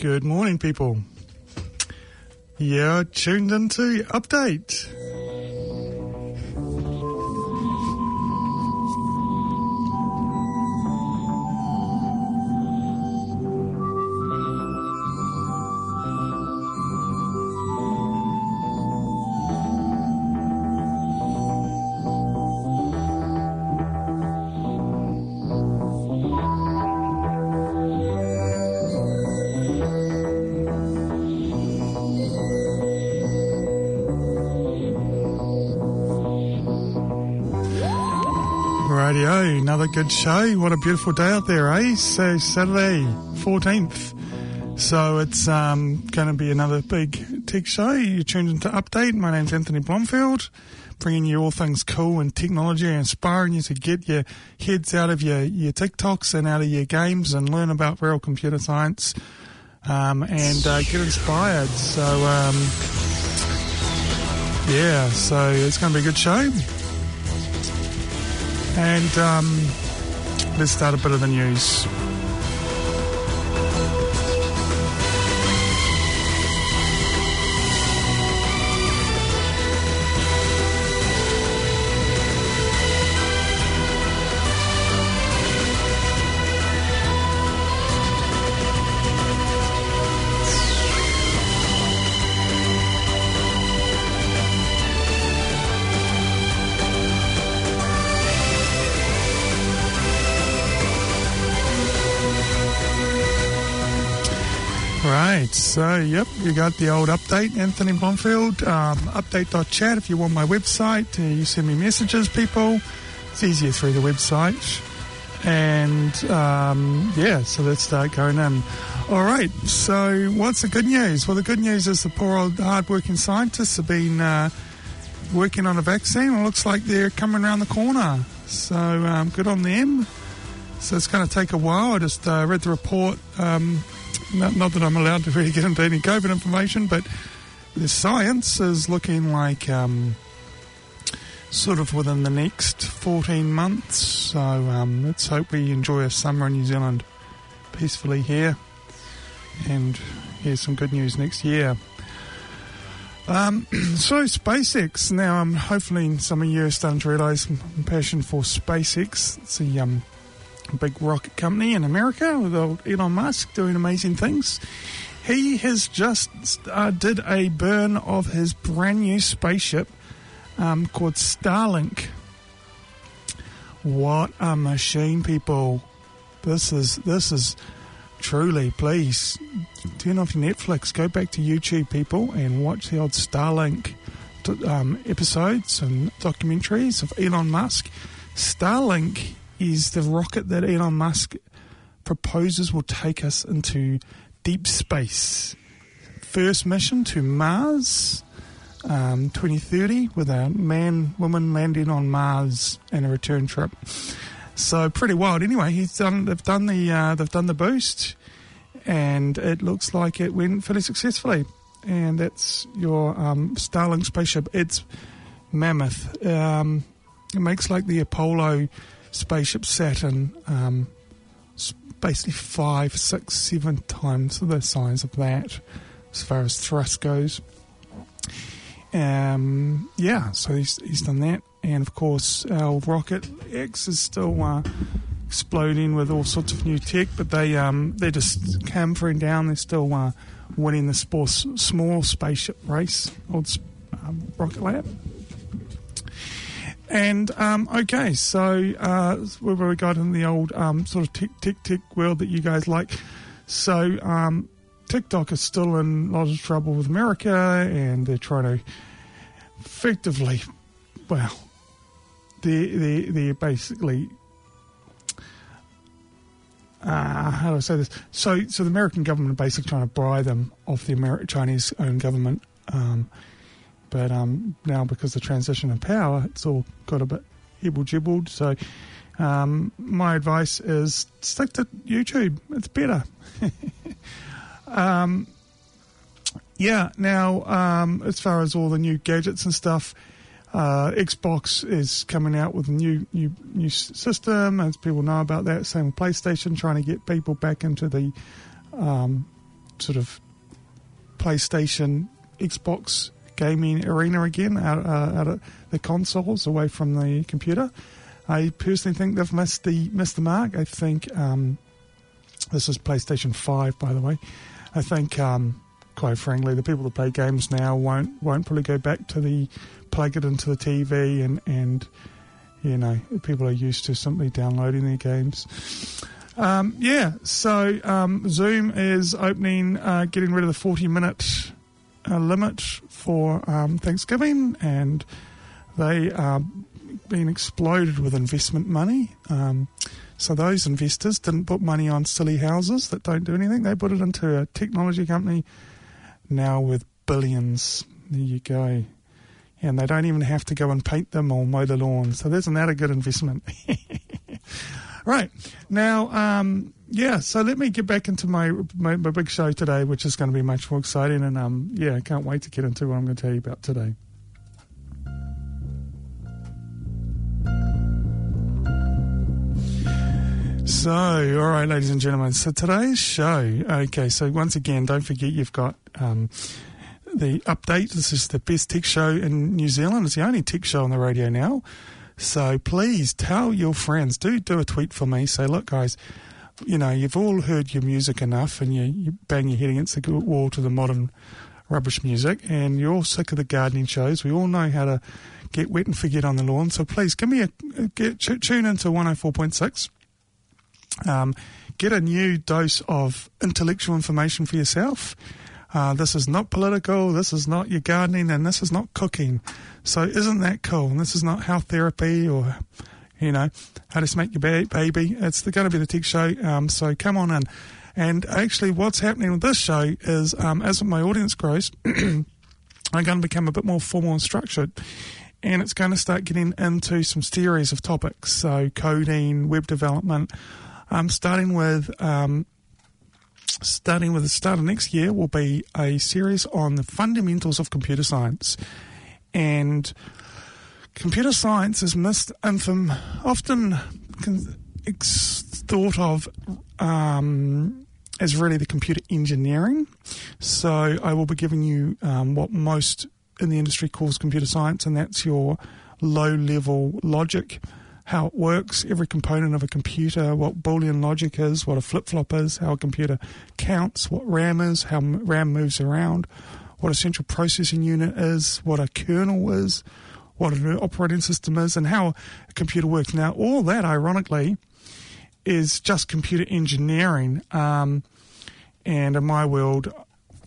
Good morning, people. You're tuned into Update. Another good show. What a beautiful day out there, eh? So Saturday, 14th. So it's um, going to be another big tech show. You're tuned into Update. My name's Anthony Blomfield, bringing you all things cool and technology, inspiring you to get your heads out of your, your TikToks and out of your games and learn about real computer science um, and uh, get inspired. So, um, yeah, so it's going to be a good show. And um, let's start a bit of the news. So yep, you got the old update, Anthony Blomfield. Um, update.chat if you want my website. Uh, you send me messages, people. It's easier through the website. And um, yeah, so let's start going in. All right, so what's the good news? Well, the good news is the poor old hard-working scientists have been uh, working on a vaccine. It looks like they're coming around the corner. So um, good on them. So it's going to take a while. I just uh, read the report. Um, not, not, that I'm allowed to really get into any COVID information, but the science is looking like um, sort of within the next 14 months. So um, let's hope we enjoy a summer in New Zealand peacefully here and here's some good news next year. Um, so SpaceX. Now, um, hopefully, some of you are starting to realise my passion for SpaceX. It's a um, big rocket company in America with old Elon Musk doing amazing things. He has just uh, did a burn of his brand new spaceship um, called Starlink. What a machine, people! This is this is truly. Please turn off your Netflix, go back to YouTube, people, and watch the old Starlink um, episodes and documentaries of Elon Musk. Starlink is the rocket that Elon Musk proposes will take us into deep space. First mission to Mars, um, 2030, with a man, woman landing on Mars and a return trip. So pretty wild. Anyway, he's done. They've done the. Uh, they've done the boost, and it looks like it went fairly successfully. And that's your um, Starlink spaceship. It's mammoth. Um, it makes like the Apollo spaceship Saturn, um, basically five, six, seven times the size of that as far as thrust goes. Um, yeah, so he's, he's done that. And of course, our Rocket X is still uh, exploding with all sorts of new tech, but they, um, they're just campering down. They're still uh, winning the small spaceship race, old um, Rocket Lab. And um, okay, so uh, we've already got in the old um, sort of tick tick tick world that you guys like. So um, TikTok is still in a lot of trouble with America, and they're trying to effectively, well, they they they're basically. Uh, how do I say this? So, so the American government are basically trying to buy them off the Ameri- Chinese-owned government. Um, but um, now, because the transition of power, it's all got a bit hibble jibbled. So, um, my advice is stick to YouTube. It's better. um, yeah. Now, um, as far as all the new gadgets and stuff, uh, Xbox is coming out with a new new new system, as people know about that. Same with PlayStation, trying to get people back into the um, sort of PlayStation, Xbox gaming arena again, out, uh, out of the consoles, away from the computer. I personally think they've missed the missed the mark. I think um, this is PlayStation Five, by the way. I think, um, quite frankly, the people that play games now won't won't probably go back to the plug it into the TV and and you know people are used to simply downloading their games. Um, yeah, so um, Zoom is opening, uh, getting rid of the 40 minute uh, limit for um, Thanksgiving, and they are being exploded with investment money. Um, so those investors didn't put money on silly houses that don't do anything. They put it into a technology company now with billions. There you go. And they don't even have to go and paint them or mow the lawn. So isn't that a good investment? right. Now, um, yeah, so let me get back into my, my, my big show today, which is going to be much more exciting. And um, yeah, I can't wait to get into what I'm going to tell you about today. So, all right, ladies and gentlemen. So today's show. Okay, so once again, don't forget you've got um, the update. This is the best tech show in New Zealand. It's the only tech show on the radio now. So please tell your friends. Do do a tweet for me. Say, look, guys, you know you've all heard your music enough, and you, you bang your head against the wall to the modern rubbish music, and you're all sick of the gardening shows. We all know how to get wet and forget on the lawn. So please give me a get tune into 104.6 um, get a new dose of intellectual information for yourself. Uh, this is not political, this is not your gardening, and this is not cooking. So, isn't that cool? And this is not health therapy or, you know, how to smack your ba- baby. It's going to be the tech show. Um, so, come on in. And actually, what's happening with this show is um, as my audience grows, I'm going to become a bit more formal and structured. And it's going to start getting into some series of topics. So, coding, web development, um, starting with um, starting with the start of next year will be a series on the fundamentals of computer science, and computer science is missed from often thought of um, as really the computer engineering. So I will be giving you um, what most in the industry calls computer science, and that's your low level logic how it works, every component of a computer, what Boolean logic is, what a flip flop is, how a computer counts, what RAM is, how RAM moves around, what a central processing unit is, what a kernel is, what an operating system is, and how a computer works. Now, all that, ironically, is just computer engineering. Um, and in my world,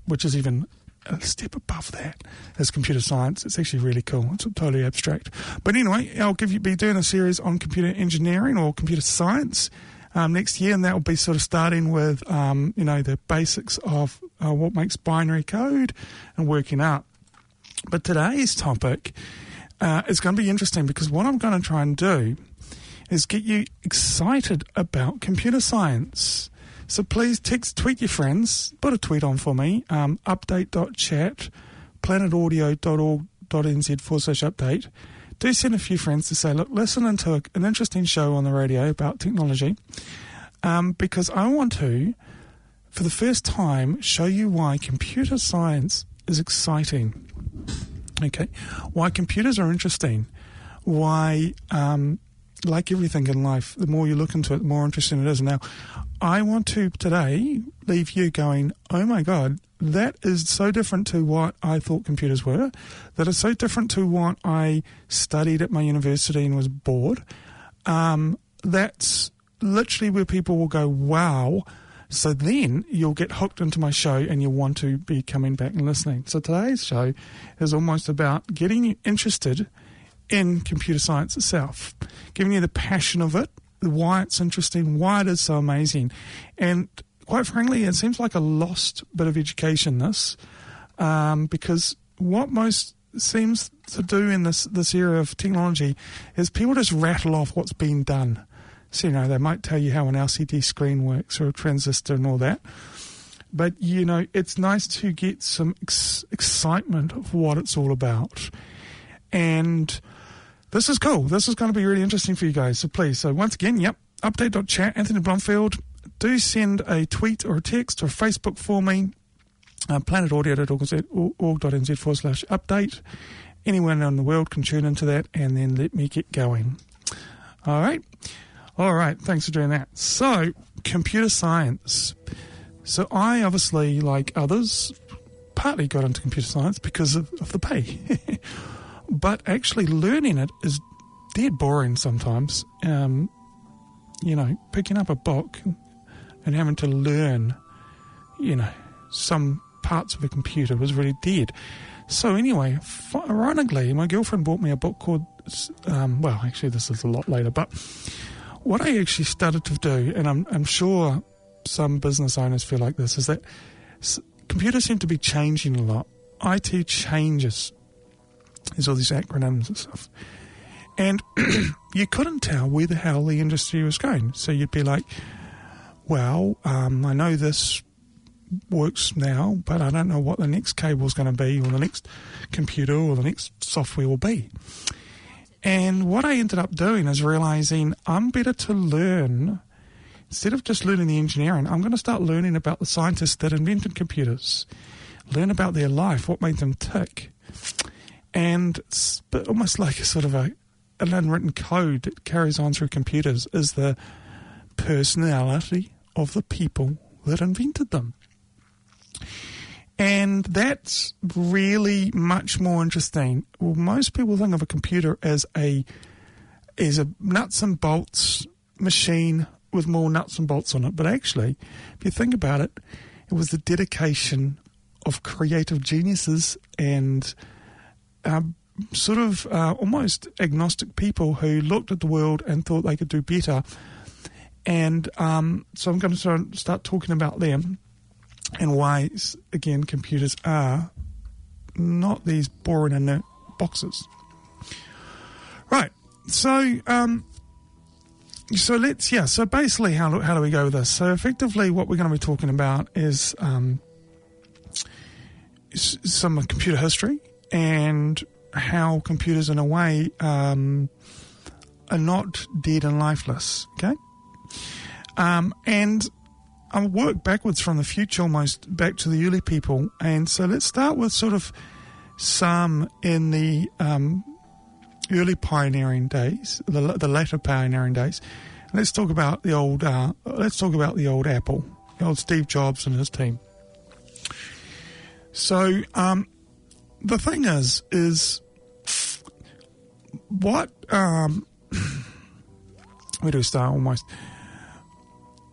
which is even a step above that is computer science. It's actually really cool. It's totally abstract. But anyway, I'll give you be doing a series on computer engineering or computer science um, next year, and that will be sort of starting with um, you know the basics of uh, what makes binary code and working out. But today's topic uh, is going to be interesting because what I'm going to try and do is get you excited about computer science. So please text, tweet your friends, put a tweet on for me, um, update.chat, planetaudio.org.nz forward slash update. Do send a few friends to say, look, listen to an interesting show on the radio about technology um, because I want to, for the first time, show you why computer science is exciting. Okay, why computers are interesting, why um, like everything in life, the more you look into it, the more interesting it is. Now, I want to today leave you going, oh my God, that is so different to what I thought computers were. That is so different to what I studied at my university and was bored. Um, that's literally where people will go, wow. So then you'll get hooked into my show and you'll want to be coming back and listening. So today's show is almost about getting you interested in computer science itself, giving you the passion of it, why it's interesting, why it is so amazing. And quite frankly, it seems like a lost bit of education, this, um, because what most seems to do in this, this area of technology is people just rattle off what's been done. So, you know, they might tell you how an LCD screen works or a transistor and all that. But, you know, it's nice to get some ex- excitement of what it's all about. And this is cool. This is going to be really interesting for you guys. So please, so once again, yep, update.chat, Anthony Blomfield. do send a tweet or a text or Facebook for me, uh, planetaudio.org.nz forward slash update. Anyone in the world can tune into that and then let me get going. All right. All right. Thanks for doing that. So, computer science. So, I obviously, like others, partly got into computer science because of, of the pay. but actually, learning it is dead boring sometimes. Um, you know, picking up a book and having to learn, you know, some parts of a computer was really dead. So anyway, ironically, my girlfriend bought me a book called, um, well, actually this is a lot later, but what I actually started to do, and I'm, I'm sure some business owners feel like this, is that computers seem to be changing a lot. IT changes. There's all these acronyms and stuff. And you couldn't tell where the hell the industry was going. So you'd be like, well, um, I know this works now, but I don't know what the next cable is going to be, or the next computer, or the next software will be. And what I ended up doing is realizing I'm better to learn, instead of just learning the engineering, I'm going to start learning about the scientists that invented computers, learn about their life, what made them tick. And it's almost like a sort of a, an unwritten code that carries on through computers is the personality of the people that invented them. And that's really much more interesting. Well, most people think of a computer as a as a nuts and bolts machine with more nuts and bolts on it. But actually, if you think about it, it was the dedication of creative geniuses and sort of uh, almost agnostic people who looked at the world and thought they could do better. And um, so I'm going to start talking about them and why, again, computers are not these boring inert boxes. Right. So, um, so let's yeah. So basically, how do, how do we go with this? So effectively, what we're going to be talking about is um, some computer history and how computers, in a way, um, are not dead and lifeless. Okay, um, and I'll work backwards from the future almost back to the early people. And so let's start with sort of some in the um, early pioneering days, the, the later pioneering days. Let's talk about the old. Uh, let's talk about the old Apple, the old Steve Jobs and his team. So um, the thing is, is what? Um, where do we start? Almost.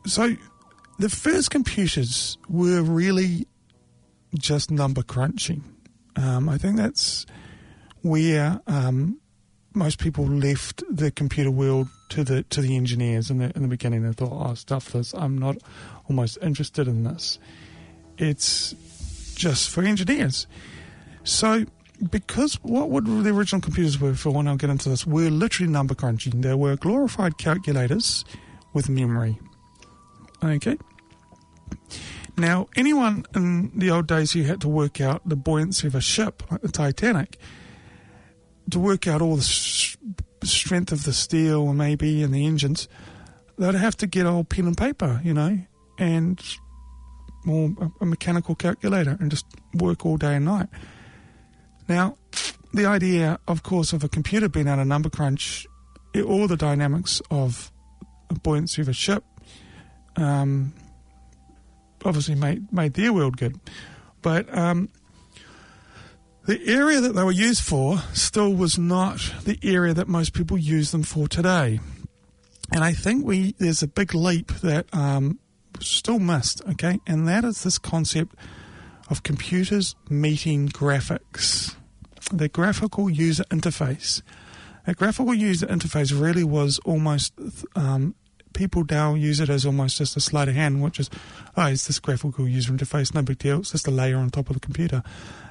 So the first computers were really just number crunching. Um, I think that's where um, most people left the computer world to the to the engineers in the in the beginning. They thought, "Oh, stuff this. I'm not almost interested in this. It's just for engineers." So, because what would the original computers were for, when I'll get into this, were literally number crunching. They were glorified calculators with memory. Okay. Now, anyone in the old days who had to work out the buoyancy of a ship, like the Titanic, to work out all the sh- strength of the steel, maybe, and the engines, they'd have to get old pen and paper, you know, and more a mechanical calculator and just work all day and night. Now, the idea, of course, of a computer being able to number crunch all the dynamics of buoyancy of a ship, um, obviously made made their world good, but um, the area that they were used for still was not the area that most people use them for today. And I think we there's a big leap that um, still missed. Okay, and that is this concept of computers meeting graphics, the graphical user interface. A graphical user interface really was almost um, people now use it as almost just a sleight of hand, which is, oh, it's this graphical user interface, no big deal. It's just a layer on top of the computer.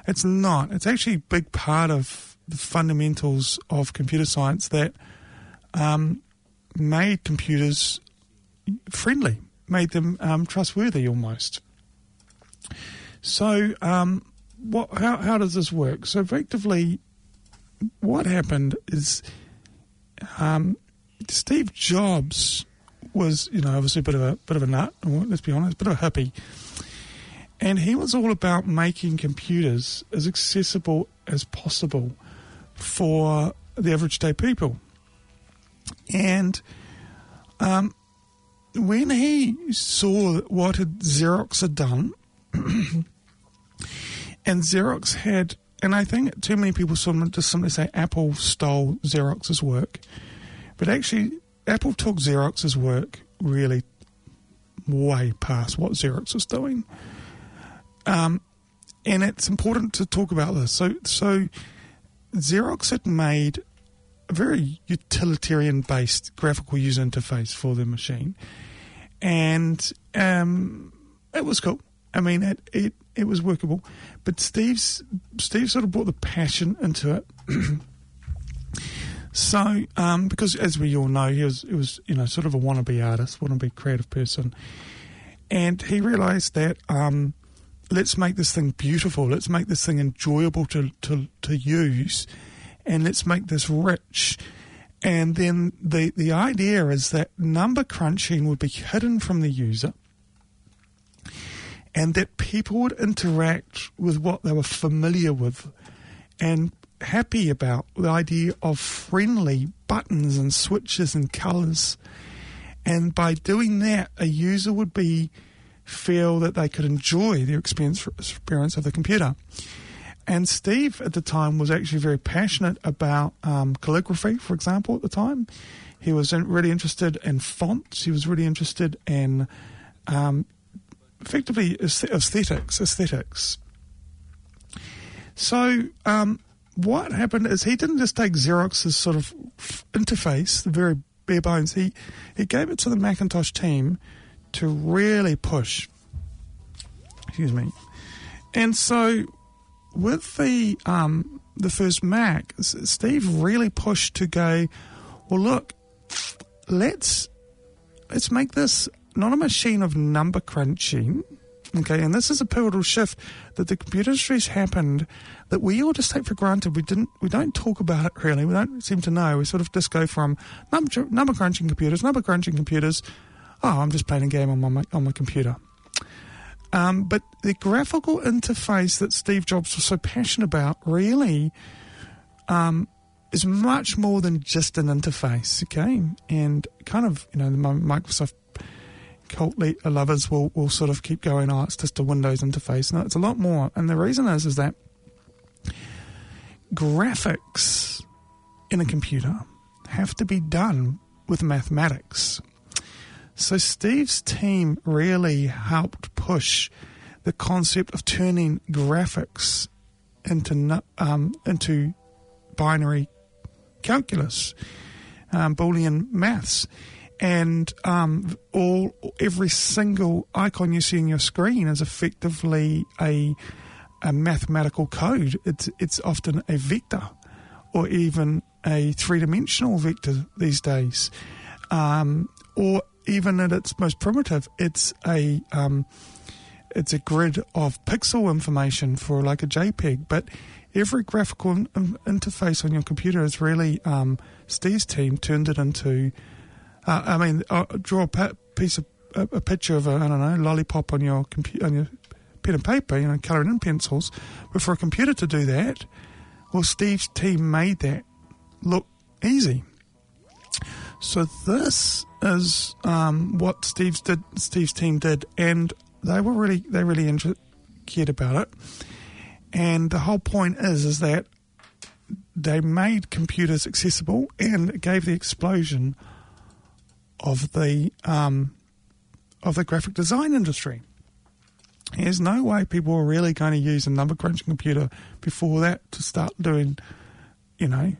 It's not. It's actually a big part of the fundamentals of computer science that um, made computers friendly, made them um, trustworthy almost. So, um, what? How, how does this work? So, effectively, what happened is um, Steve Jobs was, you know, obviously a bit of a bit of a nut. Let's be honest, a bit of a hippie, and he was all about making computers as accessible as possible for the average day people. And um, when he saw what Xerox had done, and Xerox had, and I think too many people just simply say Apple stole Xerox's work, but actually Apple took Xerox's work really way past what Xerox was doing. Um, and it's important to talk about this. So, so Xerox had made a very utilitarian based graphical user interface for the machine. And um, it was cool. I mean, it, it, it was workable. But Steve's Steve sort of brought the passion into it. so, um, because as we all know, he was, he was, you know, sort of a wannabe artist, wannabe creative person. And he realized that um, let's make this thing beautiful. Let's make this thing enjoyable to, to, to use. And let's make this rich. And then the, the idea is that number crunching would be hidden from the user and that people would interact with what they were familiar with and happy about the idea of friendly buttons and switches and colors. And by doing that, a user would be feel that they could enjoy the experience, experience of the computer. And Steve at the time was actually very passionate about um, calligraphy, for example, at the time. He was really interested in fonts. He was really interested in um, effectively aesthetics. Aesthetics. So um, what happened is he didn't just take Xerox's sort of interface, the very bare bones. He he gave it to the Macintosh team to really push. Excuse me. And so with the um, the first Mac, Steve really pushed to go. Well, look, let's let's make this not a machine of number crunching. Okay, and this is a pivotal shift that the computer industry's happened that we all just take for granted. We didn't, we don't talk about it really. We don't seem to know. We sort of just go from number, number crunching computers, number crunching computers, oh, I'm just playing a game on my on my computer. Um, but the graphical interface that Steve Jobs was so passionate about really um, is much more than just an interface, okay? And kind of, you know, the Microsoft cult lovers will, will sort of keep going, oh, it's just a Windows interface. No, it's a lot more. And the reason is, is that graphics in a computer have to be done with mathematics. So Steve's team really helped push the concept of turning graphics into um, into binary calculus, um, Boolean maths, and um, all every single icon you see on your screen is effectively a a mathematical code. It's it's often a vector, or even a three dimensional vector these days, um, or even at its most primitive, it's a um, it's a grid of pixel information for like a JPEG. But every graphical in- interface on your computer is really um, Steve's team turned it into. Uh, I mean, uh, draw a pa- piece of a, a, picture of a I don't know lollipop on your computer on your pen and paper, you know, colouring in pencils. But for a computer to do that, well, Steve's team made that look easy. So this is um, what Steve's did. Steve's team did, and they were really they really inter- cared about it. And the whole point is is that they made computers accessible and gave the explosion of the um, of the graphic design industry. There's no way people were really going to use a number crunching computer before that to start doing, you know,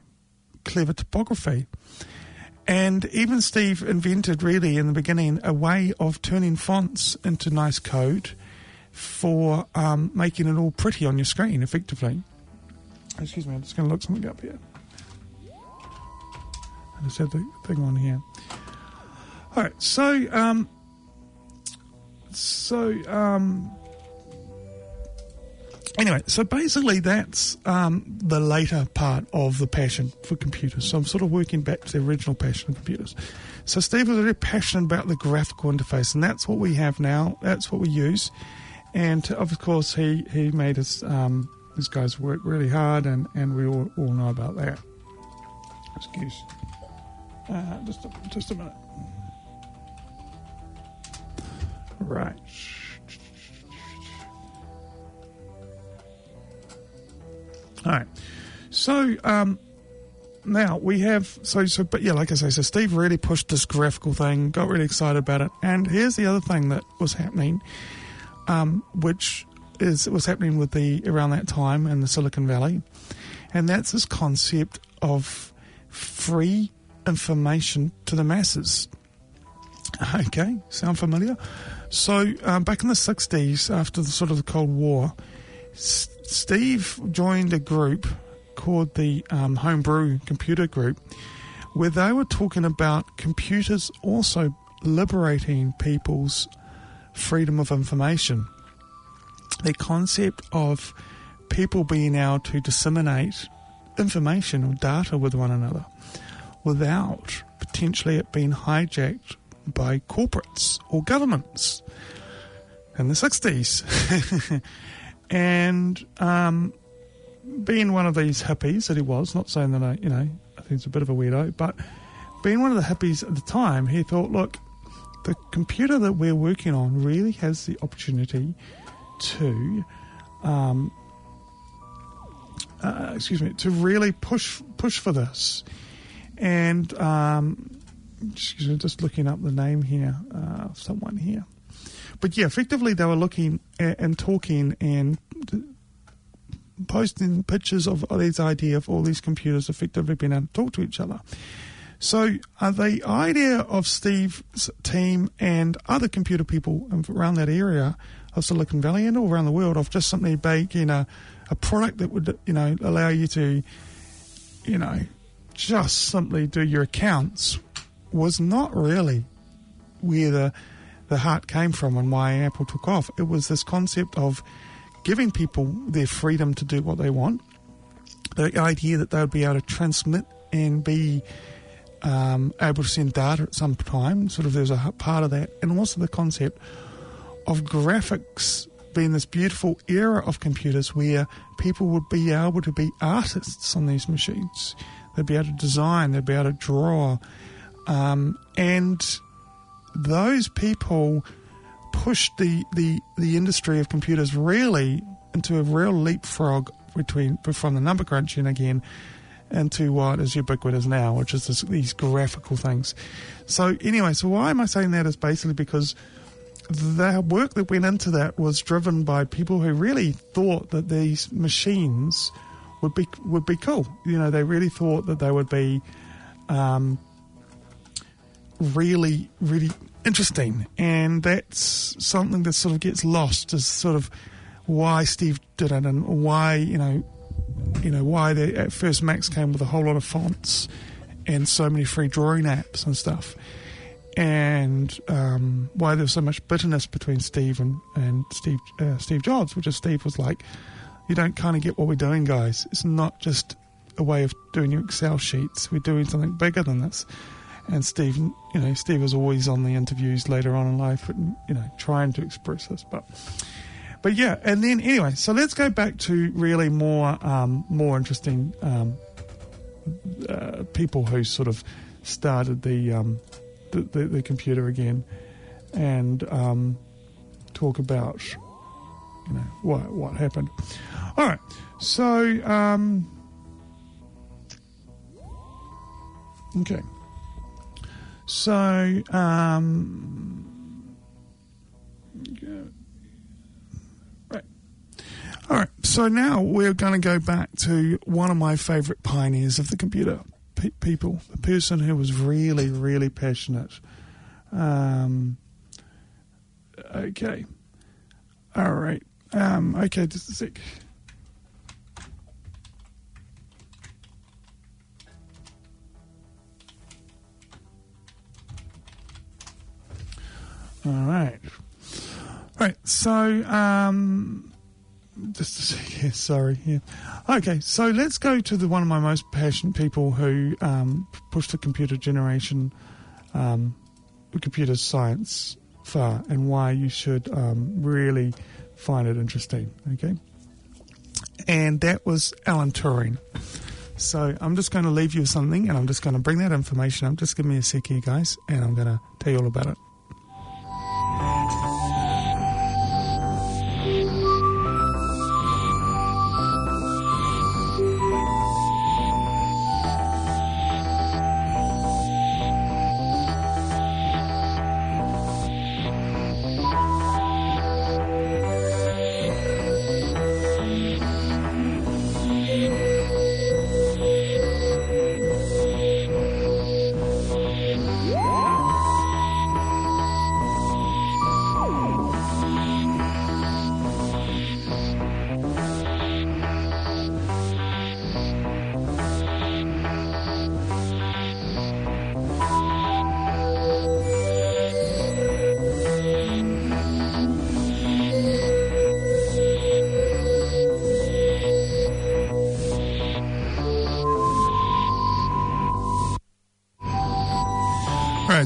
clever typography. And even Steve invented, really, in the beginning, a way of turning fonts into nice code for um, making it all pretty on your screen, effectively. Excuse me, I'm just going to look something up here. I just had the thing on here. All right, so um, so um, anyway, so basically that's um, the later part of the passion for computers. So I'm sort of working back to the original passion of computers. So Steve was very passionate about the graphical interface, and that's what we have now. That's what we use. And of course, he he made us um, these guys work really hard, and, and we all, all know about that. Excuse. Uh, just a, just a minute. Right. All right. So um, now we have so so, but yeah, like I say, so Steve really pushed this graphical thing, got really excited about it, and here's the other thing that was happening, um, which is was happening with the around that time in the Silicon Valley, and that's this concept of free information to the masses. Okay, sound familiar? So um, back in the '60s, after the sort of the Cold War, S- Steve joined a group called the um, Homebrew Computer Group, where they were talking about computers also liberating people's freedom of information. The concept of people being able to disseminate information or data with one another without potentially it being hijacked by corporates or governments in the 60s. and um, being one of these hippies that he was, not saying that I, you know, I think he's a bit of a weirdo, but being one of the hippies at the time, he thought, look, the computer that we're working on really has the opportunity to, um, uh, excuse me, to really push push for this. And um, excuse me, just looking up the name here uh, of someone here. But yeah, effectively they were looking at, and talking and posting pictures of this idea of all these computers effectively being able to talk to each other. So uh, the idea of Steve's team and other computer people around that area of Silicon Valley and all around the world of just simply making a, a product that would you know allow you to you know just simply do your accounts was not really where the the heart came from and why Apple took off. It was this concept of giving people their freedom to do what they want, the idea that they would be able to transmit and be um, able to send data at some time, sort of there's a part of that, and also the concept of graphics being this beautiful era of computers where people would be able to be artists on these machines. They'd be able to design, they'd be able to draw. Um, and those people pushed the, the, the industry of computers really into a real leapfrog between from the number crunching again into what is ubiquitous now, which is this, these graphical things. So anyway, so why am I saying that is basically because the work that went into that was driven by people who really thought that these machines would be would be cool. You know, they really thought that they would be um, really, really interesting, and that's something that sort of gets lost as sort of why Steve did it and why you know, you know why at first Macs came with a whole lot of fonts and so many free drawing apps and stuff, and um, why there was so much bitterness between Steve and and Steve uh, Steve Jobs, which is Steve was like, you don't kind of get what we're doing, guys. It's not just a way of doing your Excel sheets. We're doing something bigger than this and Steve, you know, Steve was always on the interviews later on in life, you know, trying to express this, but. But yeah, and then anyway, so let's go back to really more um, more interesting um, uh, people who sort of started the um, the, the, the, computer again, and um, talk about you know what what happened. All right, so um, okay. So, um, right. All right. So now we're going to go back to one of my favorite pioneers of the computer pe- people, the person who was really, really passionate. Um, okay. All right. Um, okay, just a sec. All right. Right. So, um, just a sec. Yeah, sorry. Yeah. Okay, so let's go to the one of my most passionate people who um, pushed the computer generation, um, computer science far, and why you should um, really find it interesting. Okay, and that was Alan Turing. So I'm just going to leave you with something, and I'm just going to bring that information up. Just give me a sec here, guys, and I'm going to tell you all about it.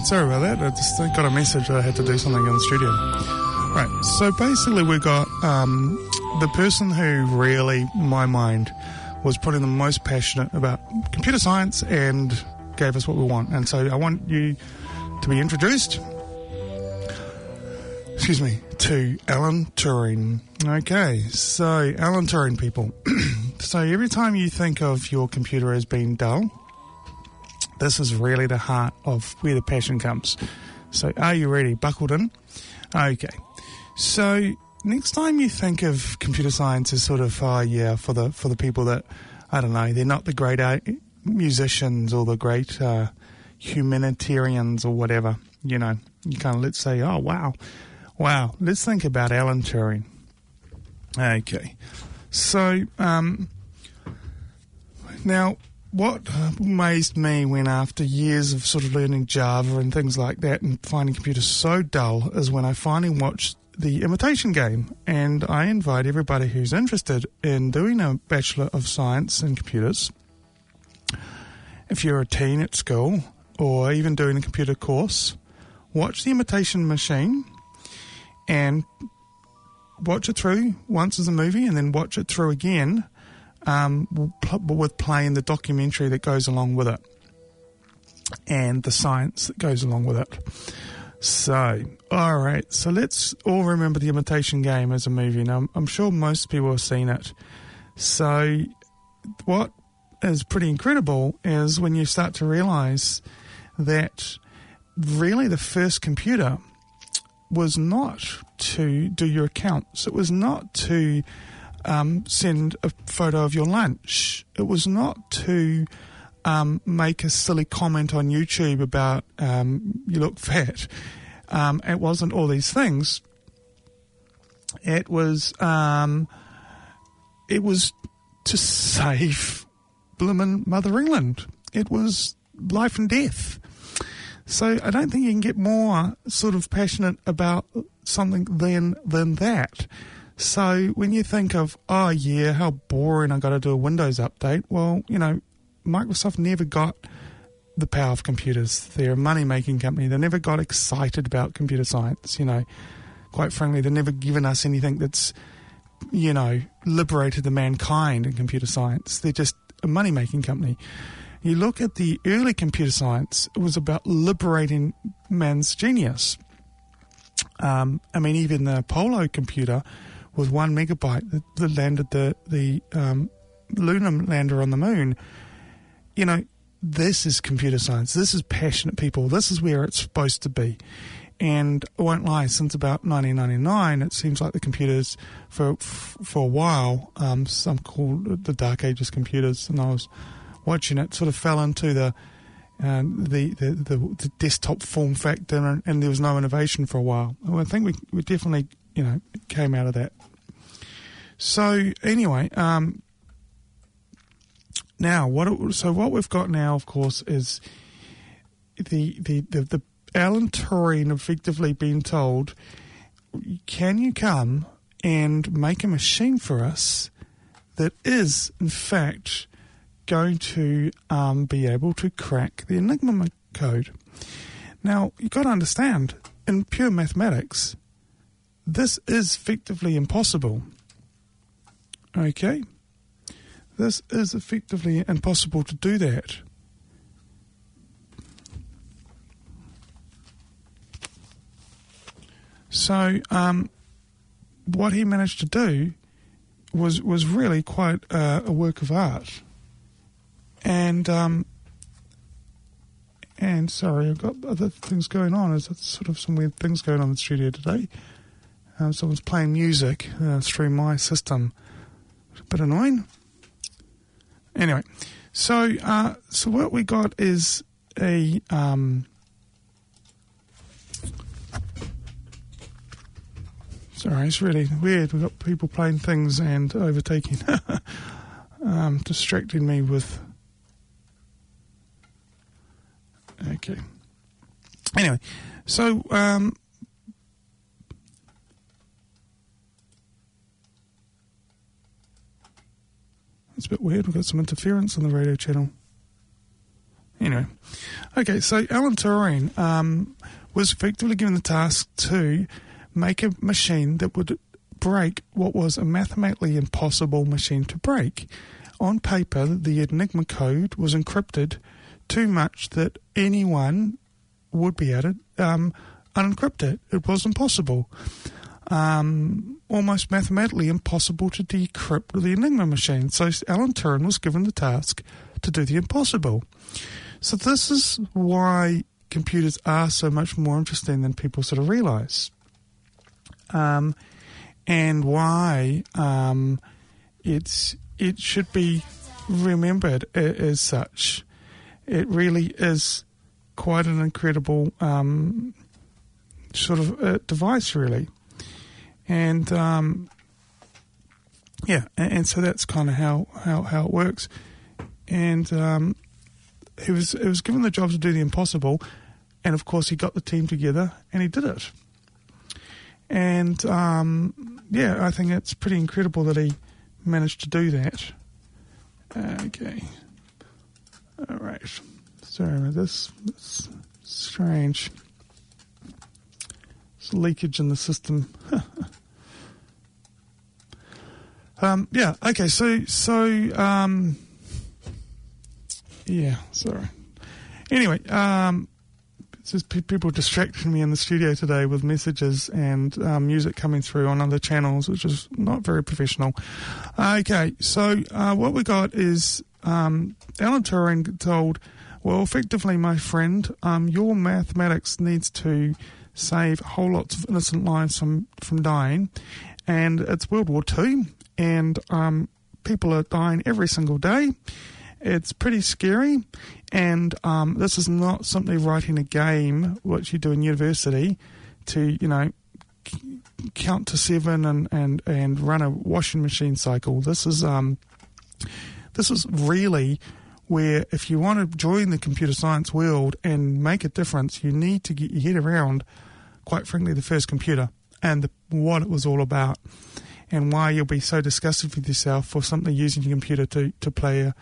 Sorry about that. I just got a message that I had to do something in the studio. Right, so basically we got um, the person who really, my mind, was probably the most passionate about computer science and gave us what we want. And so I want you to be introduced, excuse me, to Alan Turing. Okay, so Alan Turing, people. so every time you think of your computer as being dull, this is really the heart of where the passion comes. So, are you ready? Buckled in? Okay. So, next time you think of computer science as sort of, oh yeah, for the for the people that I don't know, they're not the great uh, musicians or the great uh, humanitarians or whatever. You know, you kind of let's say, oh wow, wow. Let's think about Alan Turing. Okay. So, um, now what amazed me when after years of sort of learning Java and things like that and finding computers so dull is when I finally watched the imitation game. And I invite everybody who's interested in doing a Bachelor of Science in Computers. If you're a teen at school or even doing a computer course watch the imitation machine and watch it through once as a movie and then watch it through again um, with playing the documentary that goes along with it and the science that goes along with it. So, all right, so let's all remember the Imitation Game as a movie. Now, I'm sure most people have seen it. So, what is pretty incredible is when you start to realize that really the first computer was not to do your accounts, it was not to um, send a photo of your lunch. It was not to um, make a silly comment on YouTube about um, you look fat. Um, it wasn't all these things. It was um, it was to save Bloomin' Mother England. It was life and death. So I don't think you can get more sort of passionate about something than than that. So when you think of, oh yeah, how boring, I got to do a Windows update. Well, you know, Microsoft never got the power of computers. They're a money making company. They never got excited about computer science. You know, quite frankly, they've never given us anything that's, you know, liberated the mankind in computer science. They're just a money making company. You look at the early computer science, it was about liberating man's genius. Um, I mean, even the Apollo computer with one megabyte that, that landed the the um, lunar lander on the moon. You know, this is computer science. This is passionate people. This is where it's supposed to be. And I won't lie, since about 1999, it seems like the computers, for for a while, um, some called the Dark Ages computers, and I was watching it, sort of fell into the um, the, the, the, the, desktop form factor, and, and, there was no innovation for a while. I think we, we definitely, you know, came out of that so anyway, um, now what? It, so what we've got now, of course, is the the the, the Alan Turing effectively being told, "Can you come and make a machine for us that is, in fact, going to um, be able to crack the Enigma code. Now, you've got to understand, in pure mathematics, this is effectively impossible. Okay? This is effectively impossible to do that. So, um, what he managed to do was was really quite uh, a work of art. And um, and sorry, I've got other things going on. There's sort of some weird things going on in the studio today. Um, someone's playing music uh, through my system. a bit annoying. Anyway, so uh, so what we got is a um, sorry, it's really weird. We've got people playing things and overtaking, um, distracting me with. Okay. Anyway, so um, It's a bit weird. We've got some interference on the radio channel. Anyway, okay, so Alan Turing um, was effectively given the task to make a machine that would break what was a mathematically impossible machine to break. On paper, the Enigma code was encrypted too much that anyone would be able to um, unencrypt it. It was impossible um, almost mathematically impossible to decrypt the Enigma machine. So Alan Turing was given the task to do the impossible. So this is why computers are so much more interesting than people sort of realize. Um, and why um, it's it should be remembered as such. It really is quite an incredible um, sort of uh, device, really and um, yeah, and, and, so that's kind of how, how, how it works. And um, he was he was given the job to do the impossible, and of course he got the team together and he did it. And um, yeah, I think it's pretty incredible that he managed to do that. Okay, all right. Sorry this. It's strange. There's leakage in the system. Um, yeah. Okay. So so um, yeah. Sorry. Anyway, um, just people distracting me in the studio today with messages and um, music coming through on other channels, which is not very professional. Okay. So uh, what we got is um, Alan Turing told, well, effectively, my friend, um, your mathematics needs to save whole lots of innocent lives from from dying, and it's World War Two, and um, people are dying every single day. It's pretty scary, and um, this is not simply writing a game, which you do in university, to you know c- count to seven and, and, and run a washing machine cycle. This is um, this is really where if you want to join the computer science world and make a difference, you need to get your head around, quite frankly, the first computer and the, what it was all about and why you'll be so disgusted with yourself for something using your computer to, to play a,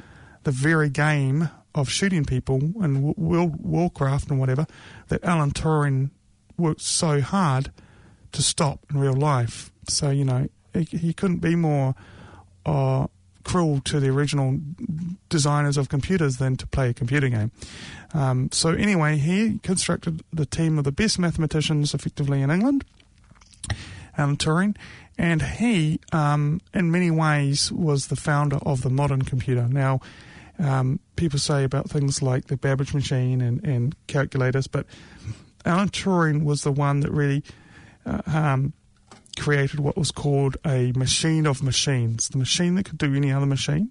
the very game of shooting people and World Warcraft and whatever that Alan Turing worked so hard to stop in real life. So, you know, he, he couldn't be more uh, cruel to the original designers of computers than to play a computer game. Um, so, anyway, he constructed the team of the best mathematicians effectively in England, Alan Turing, and he, um, in many ways, was the founder of the modern computer. Now, um, people say about things like the Babbage machine and, and calculators, but Alan Turing was the one that really uh, um, created what was called a machine of machines, the machine that could do any other machine,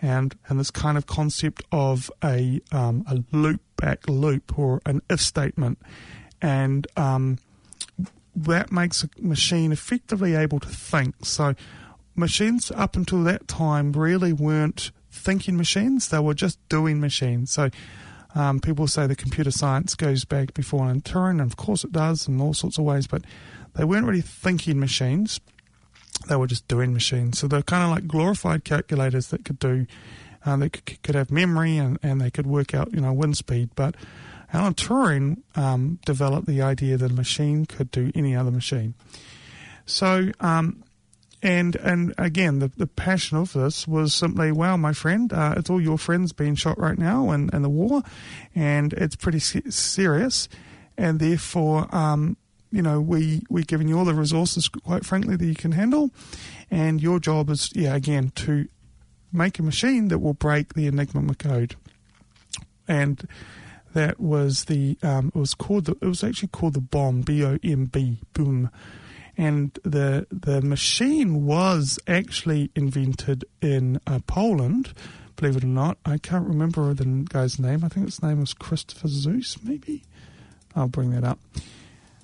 and and this kind of concept of a um, a loop back loop or an if statement, and um, that makes a machine effectively able to think. So machines up until that time really weren't thinking machines, they were just doing machines. So um, people say the computer science goes back before Turing, and of course it does in all sorts of ways, but they weren't really thinking machines. they were just doing machines. So they're kind of like glorified calculators that could do, uh, could, could, have memory and, and they could work out, you know, wind speed. But Alan Turing um, developed the idea that a machine could do any other machine. So, um, and and again, the, the passion of this was simply, wow, my friend, uh, it's all your friends being shot right now in, in the war, and it's pretty serious, and therefore, um, you know, we we're giving you all the resources, quite frankly, that you can handle, and your job is, yeah, again, to make a machine that will break the Enigma code, and that was the um, it was called the, it was actually called the bomb B O M B boom and the the machine was actually invented in uh, Poland. Believe it or not, I can't remember the guy's name. I think his name was Christopher Zeus, maybe. I'll bring that up.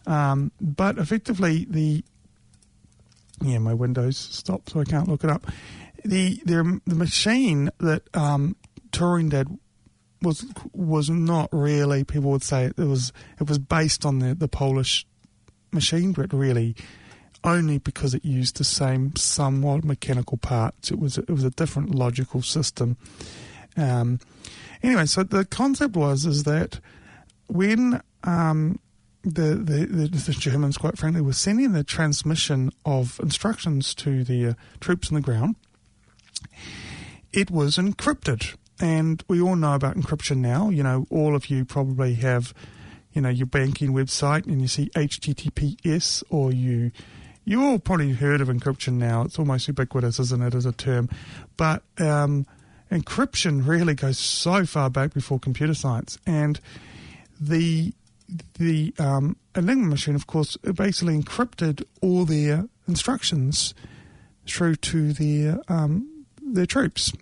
Um, but effectively, the yeah, my Windows stopped, so I can't look it up. The the, the machine that um, Turing did was was not really. People would say it was it was based on the, the Polish machine, but really only because it used the same somewhat mechanical parts. It was it was a different logical system. Um, anyway, so the concept was is that when um, the, the, the, the Germans, quite frankly, were sending the transmission of instructions to the uh, troops on the ground, it was encrypted. And we all know about encryption now. You know, all of you probably have, you know, your banking website and you see HTTPS or you you all probably heard of encryption now. It's almost ubiquitous, isn't it, as a term? But um, encryption really goes so far back before computer science, and the the um, Enigma machine, of course, basically encrypted all their instructions through to their um, their troops,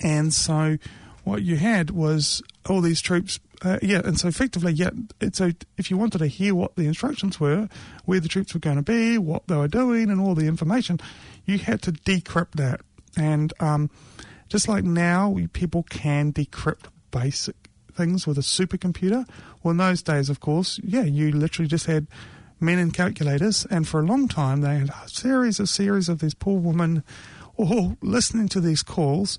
and so what you had was all these troops uh, yeah, and so effectively, yeah, so if you wanted to hear what the instructions were, where the troops were going to be, what they were doing, and all the information, you had to decrypt that. And um, just like now, people can decrypt basic things with a supercomputer. Well, in those days, of course, yeah, you literally just had men and calculators, and for a long time, they had a series of series of these poor women all listening to these calls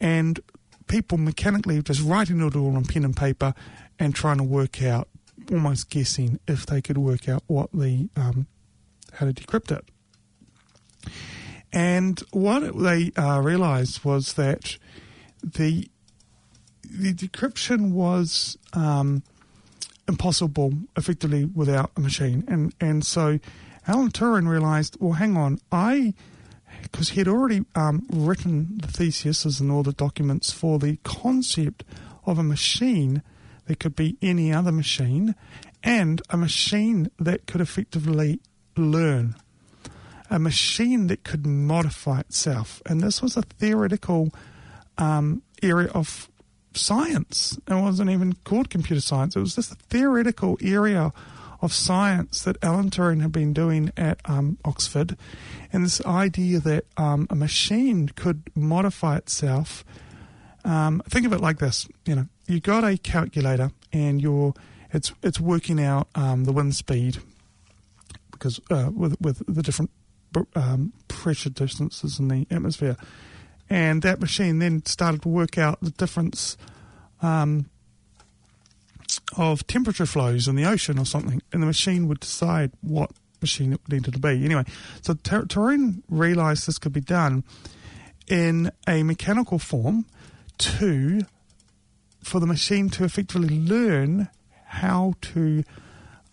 and people mechanically just writing it all on pen and paper and trying to work out, almost guessing if they could work out what the um, how to decrypt it. And what they uh, realised was that the the decryption was um, impossible effectively without a machine, and and so Alan Turing realised, well, hang on, I because he had already um, written the theses and all the documents for the concept of a machine that could be any other machine and a machine that could effectively learn. A machine that could modify itself. And this was a theoretical um, area of science. It wasn't even called computer science, it was just a theoretical area of science that Alan Turing had been doing at um, Oxford, and this idea that um, a machine could modify itself. Um, think of it like this: you know, you got a calculator, and you're it's it's working out um, the wind speed because uh, with with the different um, pressure distances in the atmosphere, and that machine then started to work out the difference um, of temperature flows in the ocean or something, and the machine would decide what machine it needed to be. Anyway, so Turing realised this could be done in a mechanical form to for the machine to effectively learn how to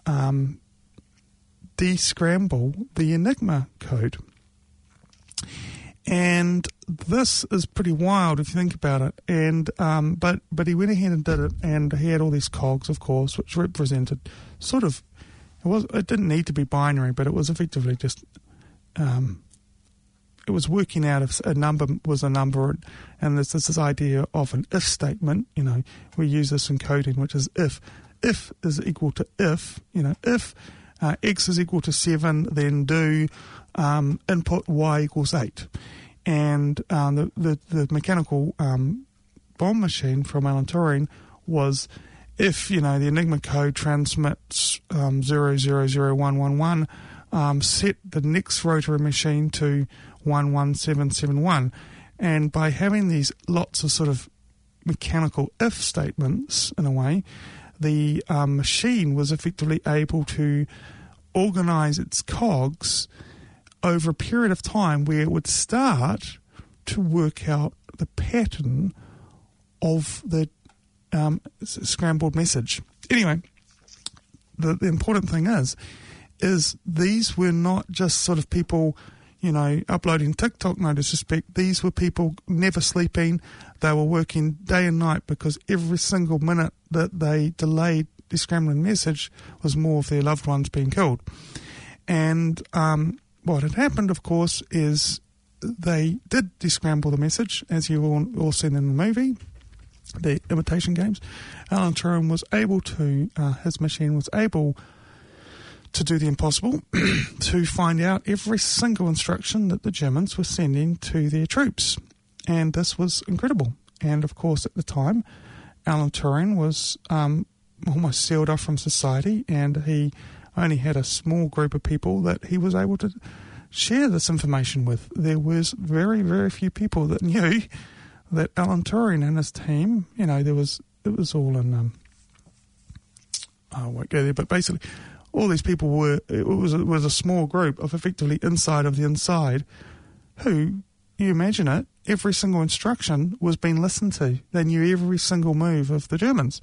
um, descramble the Enigma code. And this is pretty wild if you think about it. And um, but but he went ahead and did it, and he had all these cogs, of course, which represented sort of it was it didn't need to be binary, but it was effectively just um, it was working out if a number was a number, and there's this, this idea of an if statement. You know, we use this in coding, which is if if is equal to if. You know, if uh, x is equal to seven, then do um, input y equals 8. And um, the, the, the, mechanical um, bomb machine from Alan Turing was if, you know, the Enigma code transmits um, 000111, um, set the next rotary machine to 11771. And by having these lots of sort of mechanical if statements, in a way, the um, machine was effectively able to organize its cogs over a period of time where it would start to work out the pattern of the um, scrambled message. Anyway, the, the important thing is, is these were not just sort of people, you know, uploading TikTok, no disrespect. These were people never sleeping. They were working day and night because every single minute that they delayed the scrambling message was more of their loved ones being killed. And um, what had happened, of course, is they did descramble the message, as you all, all seen in the movie the imitation games, Alan Turing was able to, uh, his machine was able to do the impossible, to find out every single instruction that the Germans were sending to their troops. And this was incredible. And of course, at the time, Alan Turing was um, almost sealed off from society, and he only had a small group of people that he was able to share this information with. There was very, very few people that knew that Alan Turing and his team, you know, there was it was all in. Um, I won't go there, but basically, all these people were it was it was a small group of effectively inside of the inside, who you imagine it, every single instruction was being listened to. They knew every single move of the Germans.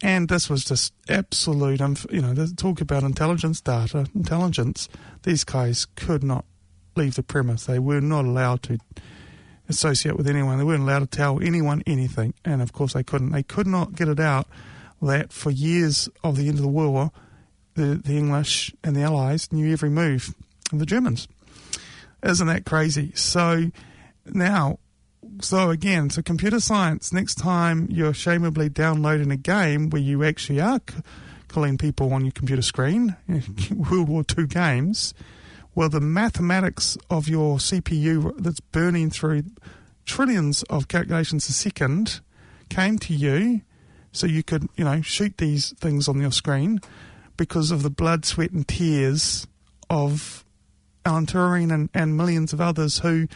And this was just absolute, you know, talk about intelligence data, intelligence. These guys could not leave the premise. They were not allowed to associate with anyone. They weren't allowed to tell anyone anything, and of course they couldn't. They could not get it out that for years of the end of the war, the, the English and the Allies knew every move of the Germans. Isn't that crazy? So now, so again, so computer science, next time you're shameably downloading a game where you actually are killing people on your computer screen, World War II games, well, the mathematics of your CPU that's burning through trillions of calculations a second came to you so you could, you know, shoot these things on your screen because of the blood, sweat, and tears of Alan Turing and, and millions of others who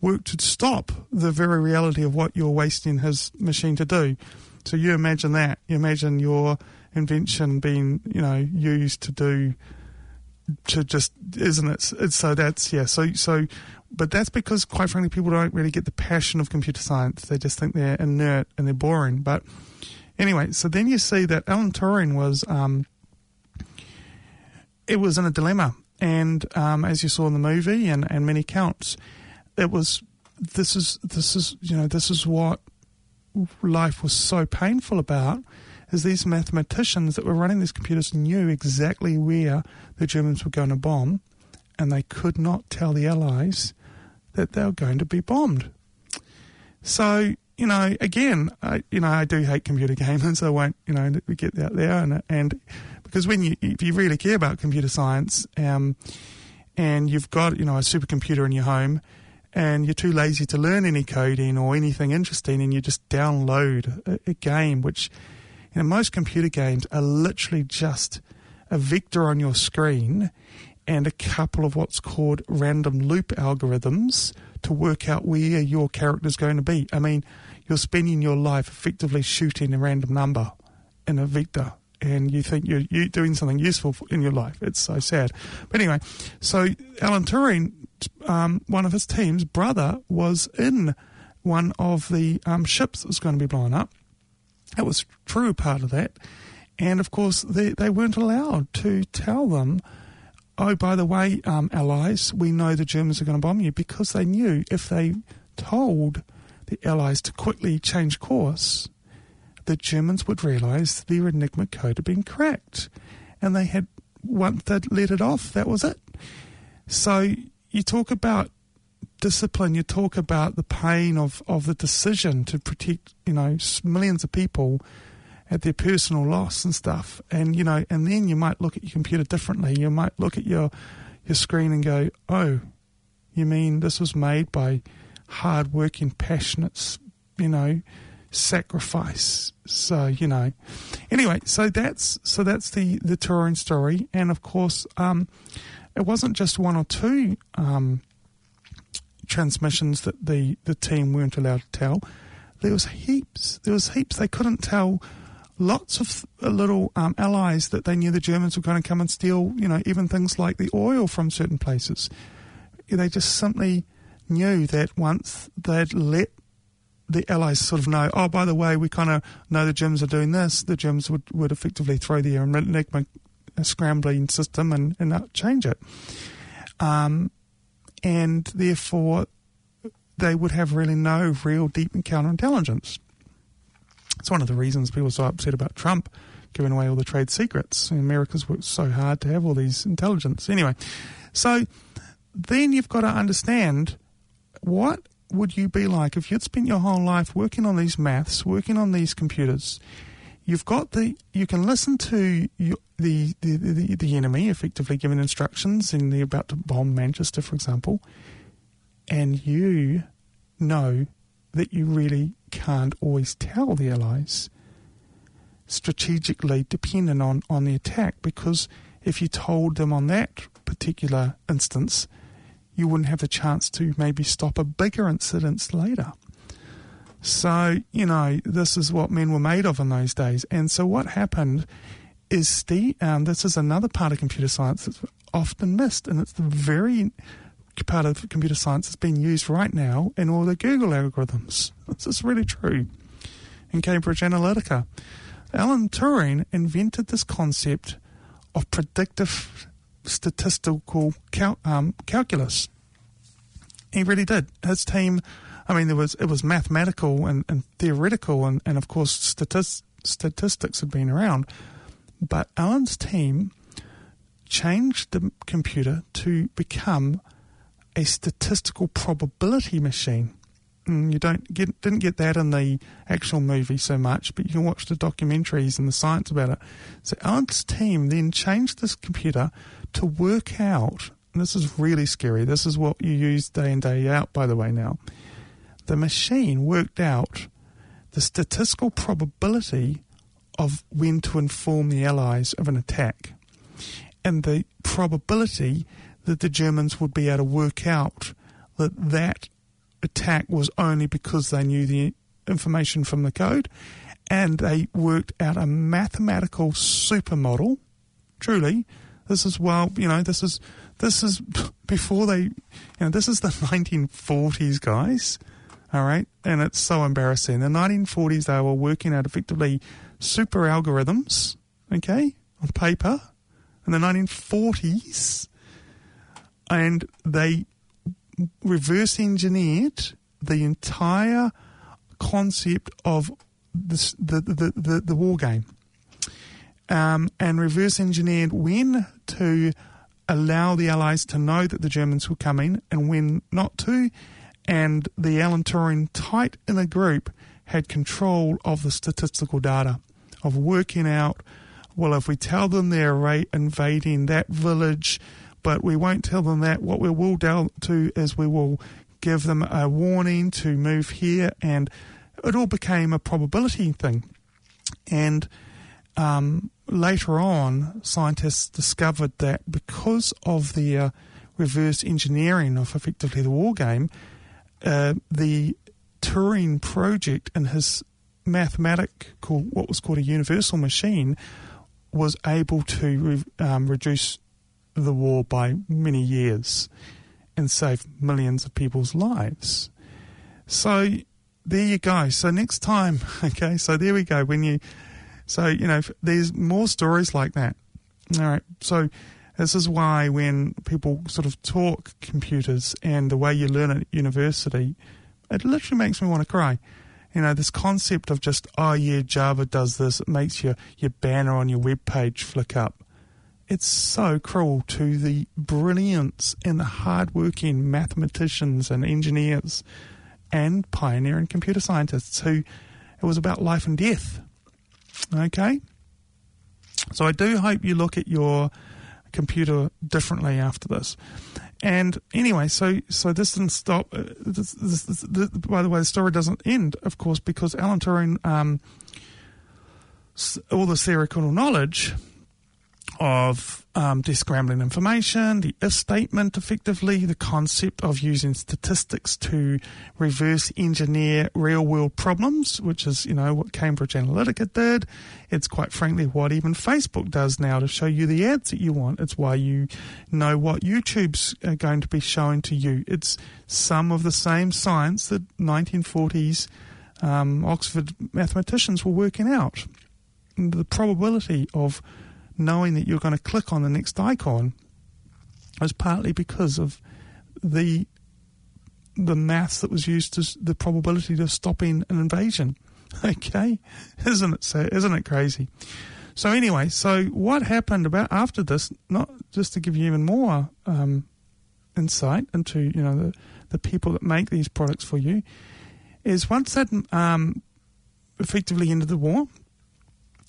worked to stop the very reality of what you're wasting his machine to do. So you imagine that. You imagine your invention being, you know, used to do to just isn't it? So that's yeah. So so, but that's because quite frankly, people don't really get the passion of computer science. They just think they're inert and they're boring. But anyway, so then you see that Alan Turing was um, it was in a dilemma, and um, as you saw in the movie and and many counts, it was this is this is you know this is what life was so painful about is these mathematicians that were running these computers knew exactly where the Germans were going to bomb, and they could not tell the Allies that they were going to be bombed. So, you know, again, I, you know, I do hate computer gamers. I won't, you know, get out there and and because when you if you really care about computer science, um, and you've got you know a supercomputer in your home, and you're too lazy to learn any coding or anything interesting, and you just download a, a game which you know, most computer games are literally just a vector on your screen and a couple of what's called random loop algorithms to work out where your character's going to be. I mean, you're spending your life effectively shooting a random number in a vector and you think you're, you're doing something useful in your life. It's so sad. But anyway, so Alan Turing, um, one of his team's brother, was in one of the um, ships that was going to be blown up. That was true part of that. And of course, they, they weren't allowed to tell them, oh, by the way, um, allies, we know the Germans are going to bomb you because they knew if they told the allies to quickly change course, the Germans would realize their Enigma code had been cracked. And they had, once they'd let it off, that was it. So you talk about discipline, you talk about the pain of, of the decision to protect, you know, millions of people at their personal loss and stuff. And, you know, and then you might look at your computer differently. You might look at your, your screen and go, oh, you mean this was made by hard working, passionate, you know, sacrifice. So, you know, anyway, so that's, so that's the, the Turing story. And of course, um, it wasn't just one or two um, transmissions that the, the team weren't allowed to tell. There was heaps. There was heaps. They couldn't tell lots of little um, allies that they knew the Germans were going to come and steal, you know, even things like the oil from certain places. They just simply knew that once they'd let the Allies sort of know, oh, by the way, we kind of know the Germans are doing this, the Germans would, would effectively throw the Enigma scrambling system and, and change it. Um, and therefore, they would have really no real deep counterintelligence. It's one of the reasons people are so upset about Trump giving away all the trade secrets. America's worked so hard to have all these intelligence. Anyway, so then you've got to understand what would you be like if you'd spent your whole life working on these maths, working on these computers? You've got the you can listen to the, the the, the enemy effectively giving instructions, and they're about to bomb Manchester, for example, and you know that you really can't always tell the Allies strategically dependent on, on the attack because if you told them on that particular instance, you wouldn't have the chance to maybe stop a bigger incident later. So, you know, this is what men were made of in those days. And so what happened is Steve, um, this is another part of computer science that's often missed, and it's the very part of computer science that's being used right now in all the Google algorithms. This is really true. In Cambridge Analytica, Alan Turing invented this concept of predictive statistical cal- um, calculus. He really did. His team, I mean, there was it was mathematical and, and theoretical, and, and of course statist- statistics had been around. But Alan's team changed the computer to become a statistical probability machine. Mm, you don't get didn't get that in the actual movie so much, but you can watch the documentaries and the science about it. So Alan's team then changed this computer to work out. And this is really scary. This is what you use day in day out. By the way, now the machine worked out the statistical probability of when to inform the Allies of an attack, and the probability that the Germans would be able to work out that that attack was only because they knew the information from the code and they worked out a mathematical supermodel. Truly, this is well, you know, this is this is before they, you know, this is the 1940s, guys. All right, and it's so embarrassing. In the 1940s, they were working out effectively super algorithms, okay, on paper. In the 1940s, and they reverse engineered the entire concept of this, the, the, the, the war game um, and reverse engineered when to allow the Allies to know that the Germans were coming and when not to. And the Alan Turing tight inner group had control of the statistical data, of working out, well, if we tell them they're invading that village, but we won't tell them that. What we will do is we will give them a warning to move here, and it all became a probability thing. And um, later on, scientists discovered that because of the uh, reverse engineering of effectively the war game, uh, the Turing project and his mathematical, what was called a universal machine, was able to um, reduce the war by many years and save millions of people's lives. So there you go. So next time, okay, so there we go. When you, so, you know, there's more stories like that. All right. So this is why when people sort of talk computers and the way you learn at university, it literally makes me want to cry. You know, this concept of just, oh yeah, Java does this, it makes your, your banner on your web page flick up it's so cruel to the brilliance and the hardworking mathematicians and engineers and pioneering computer scientists who it was about life and death. Okay? So I do hope you look at your computer differently after this. And anyway, so so this didn't stop. Uh, this, this, this, by the way, the story doesn't end, of course, because Alan Turing, um, all the theoretical knowledge of um, descrambling information, the if statement, effectively, the concept of using statistics to reverse engineer real world problems, which is, you know, what Cambridge Analytica did. It's quite frankly what even Facebook does now to show you the ads that you want. It's why you know what YouTube's uh, going to be showing to you. It's some of the same science that 1940s um, Oxford mathematicians were working out. The probability of knowing that you're going to click on the next icon was partly because of the the maths that was used to the probability of stopping an invasion. Okay, isn't it so? Isn't it crazy? So anyway, so what happened about after this? Not just to give you even more um, insight into you know the the people that make these products for you is once that um, effectively ended the war,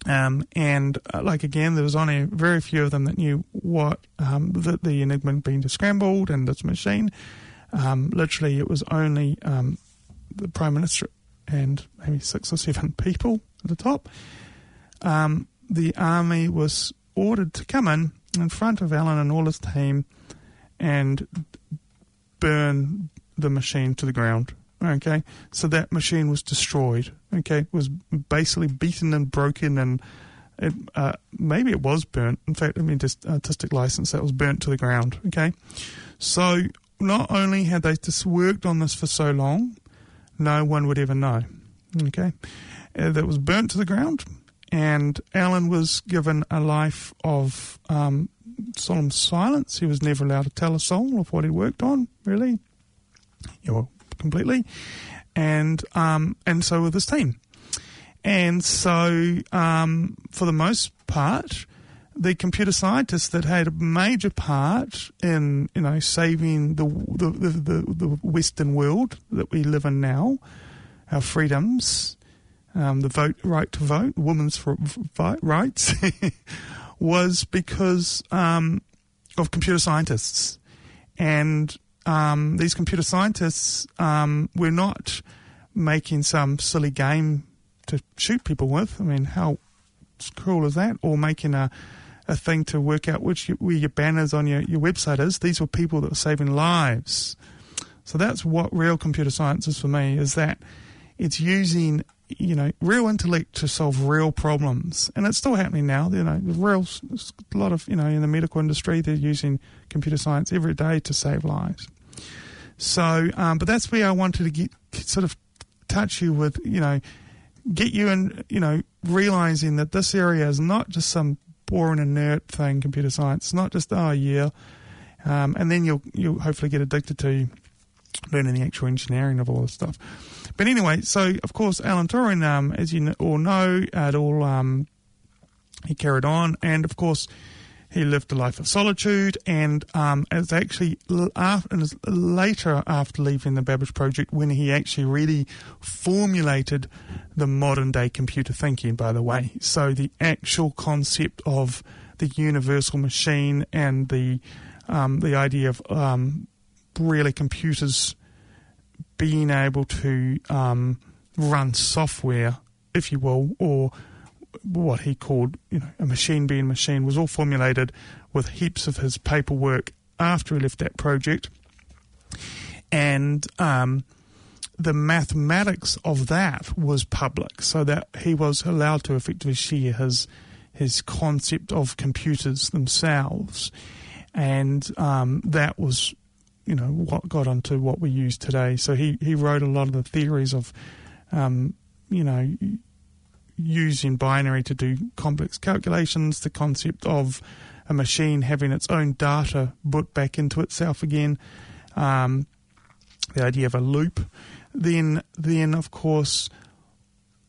um, and uh, like again, there was only very few of them that knew what um, that the enigma had been scrambled and this machine. Um, literally, it was only um, the prime minister and maybe six or seven people at the top. Um, the army was ordered to come in in front of Alan and all his team and burn the machine to the ground. Okay, so that machine was destroyed. Okay, was basically beaten and broken, and it, uh, maybe it was burnt. In fact, I mean, just artistic license that was burnt to the ground. Okay, so not only had they just worked on this for so long, no one would ever know. Okay, uh, that was burnt to the ground, and Alan was given a life of um, solemn silence. He was never allowed to tell a soul of what he worked on. Really, yeah, well, completely, and um, and so with this team. And so, um, for the most part, the computer scientists that had a major part in you know saving the the, the, the Western world that we live in now, our freedoms, um, the vote right to vote, women's rights, was because um, of computer scientists, and um, these computer scientists um, were not making some silly game to shoot people with. I mean, how cruel is that? Or making a, a thing to work out which where your banners on your, your website is. These were people that were saving lives. So that's what real computer science is for me, is that it's using you know, real intellect to solve real problems, and it's still happening now. You know, real a lot of you know in the medical industry they're using computer science every day to save lives. So, um, but that's where I wanted to get sort of touch you with, you know, get you in, you know, realizing that this area is not just some boring inert thing, computer science. It's not just oh yeah, um, and then you'll you'll hopefully get addicted to learning the actual engineering of all this stuff. But anyway, so of course Alan Turing, um, as you all know, at all um, he carried on, and of course he lived a life of solitude, and um, it's actually after, later after leaving the Babbage Project when he actually really formulated the modern day computer thinking, by the way. So the actual concept of the universal machine and the um, the idea of um, really computers being able to um, run software, if you will, or what he called, you know, a machine being machine was all formulated with heaps of his paperwork after he left that project. And um, the mathematics of that was public, so that he was allowed to effectively share his his concept of computers themselves, and um, that was, you know, what got onto what we use today. So he he wrote a lot of the theories of, um, you know, using binary to do complex calculations, the concept of a machine having its own data put back into itself again, um, the idea of a loop. Then, then of course,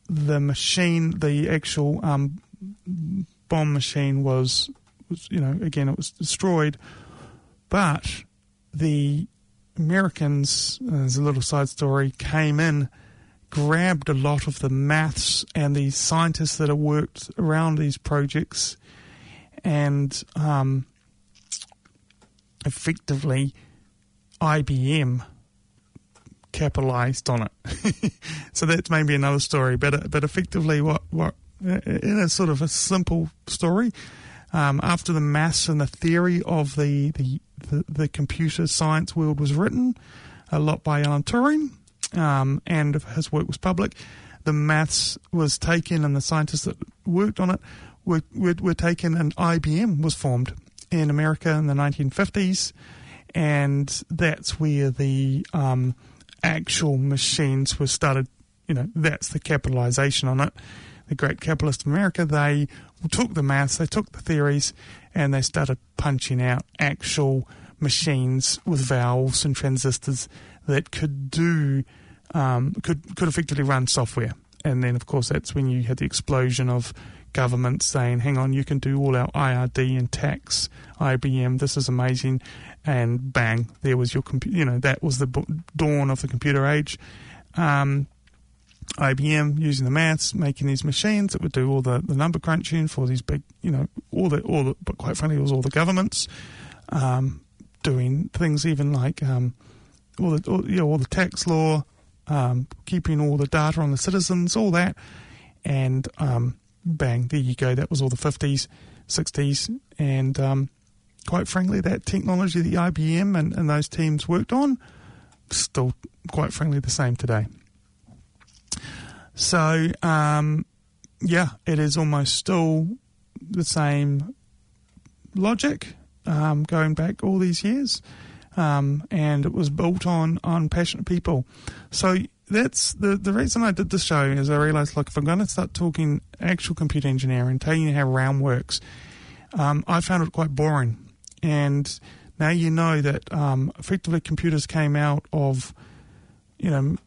the machine, the actual um, bomb machine was, was, you know, again, it was destroyed, but the Americans, as a little side story, came in grabbed a lot of the maths and the scientists that have worked around these projects and um, effectively IBM capitalized on it. so that's maybe another story, but but effectively, what what in a sort of a simple story, Um, after the maths and the theory of the, the, the, the, computer science world was written, a lot by Alan Turing, um, and his work was public, the maths was taken and the scientists that worked on it were, were, were taken and IBM was formed in America in the 1950s. And that's where the um, actual machines were started, you know, that's the capitalization on it. The great capitalist of America, they took the maths, they took the theories, and they started punching out actual machines with valves and transistors that could do um, could could effectively run software. And then, of course, that's when you had the explosion of government saying, "Hang on, you can do all our IRD and tax, IBM. This is amazing." And bang, there was your computer. You know, that was the dawn of the computer age. Um, IBM using the maths, making these machines that would do all the, the number crunching for these big, you know, all the all the, but quite frankly, it was all the governments um, doing things even like um, all the all, you know, all the tax law, um, keeping all the data on the citizens, all that, and um, bang, there you go. That was all the 50s, 60s, and um, quite frankly, that technology that IBM and, and those teams worked on, still, quite frankly, the same today. So, um, yeah, it is almost still the same logic um, going back all these years. Um, and it was built on, on passionate people. So that's the the reason I did this show is I realized like if I'm going to start talking actual computer engineering, telling you how RAM works, um, I found it quite boring. And now you know that um, effectively computers came out of, you know,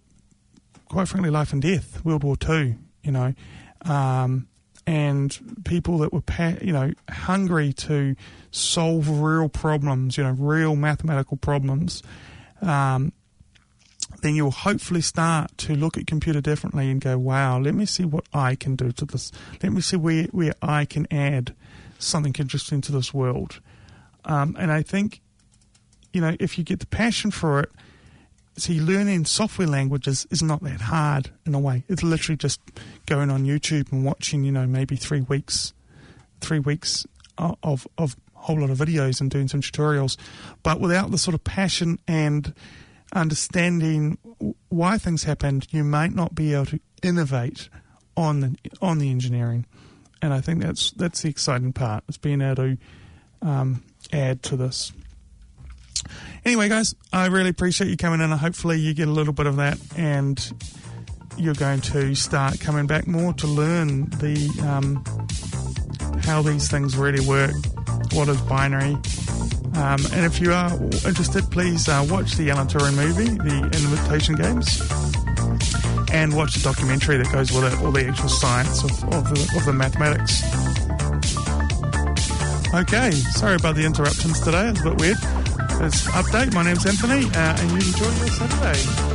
quite frankly, life and death, World War Two. You know, um, and people that were you know hungry to solve real problems, you know, real mathematical problems. Um, then you'll hopefully start to look at computer differently and go, wow, let me see what I can do to this. Let me see where, where I can add something interesting to this world. Um, and I think, you know, if you get the passion for it, see, learning software languages is not that hard in a way. It's literally just going on YouTube and watching, you know, maybe three weeks, three weeks of, of whole lot of videos and doing some tutorials. But without the sort of passion and understanding why things happened, you might not be able to innovate on the, on the engineering. And I think that's that's the exciting part. Is being able to um, add to this. Anyway, guys, I really appreciate you coming in, and hopefully you get a little bit of that, and you're going to start coming back more to learn the um, how these things really work, what is binary, um, and if you are interested, please uh, watch the Alan Turing movie, The Imitation Games, and watch the documentary that goes with it, all the actual science of, of, the, of the mathematics. Okay, sorry about the interruptions today, it's a bit weird. This update, my name's Anthony, uh, and you enjoy your Saturday.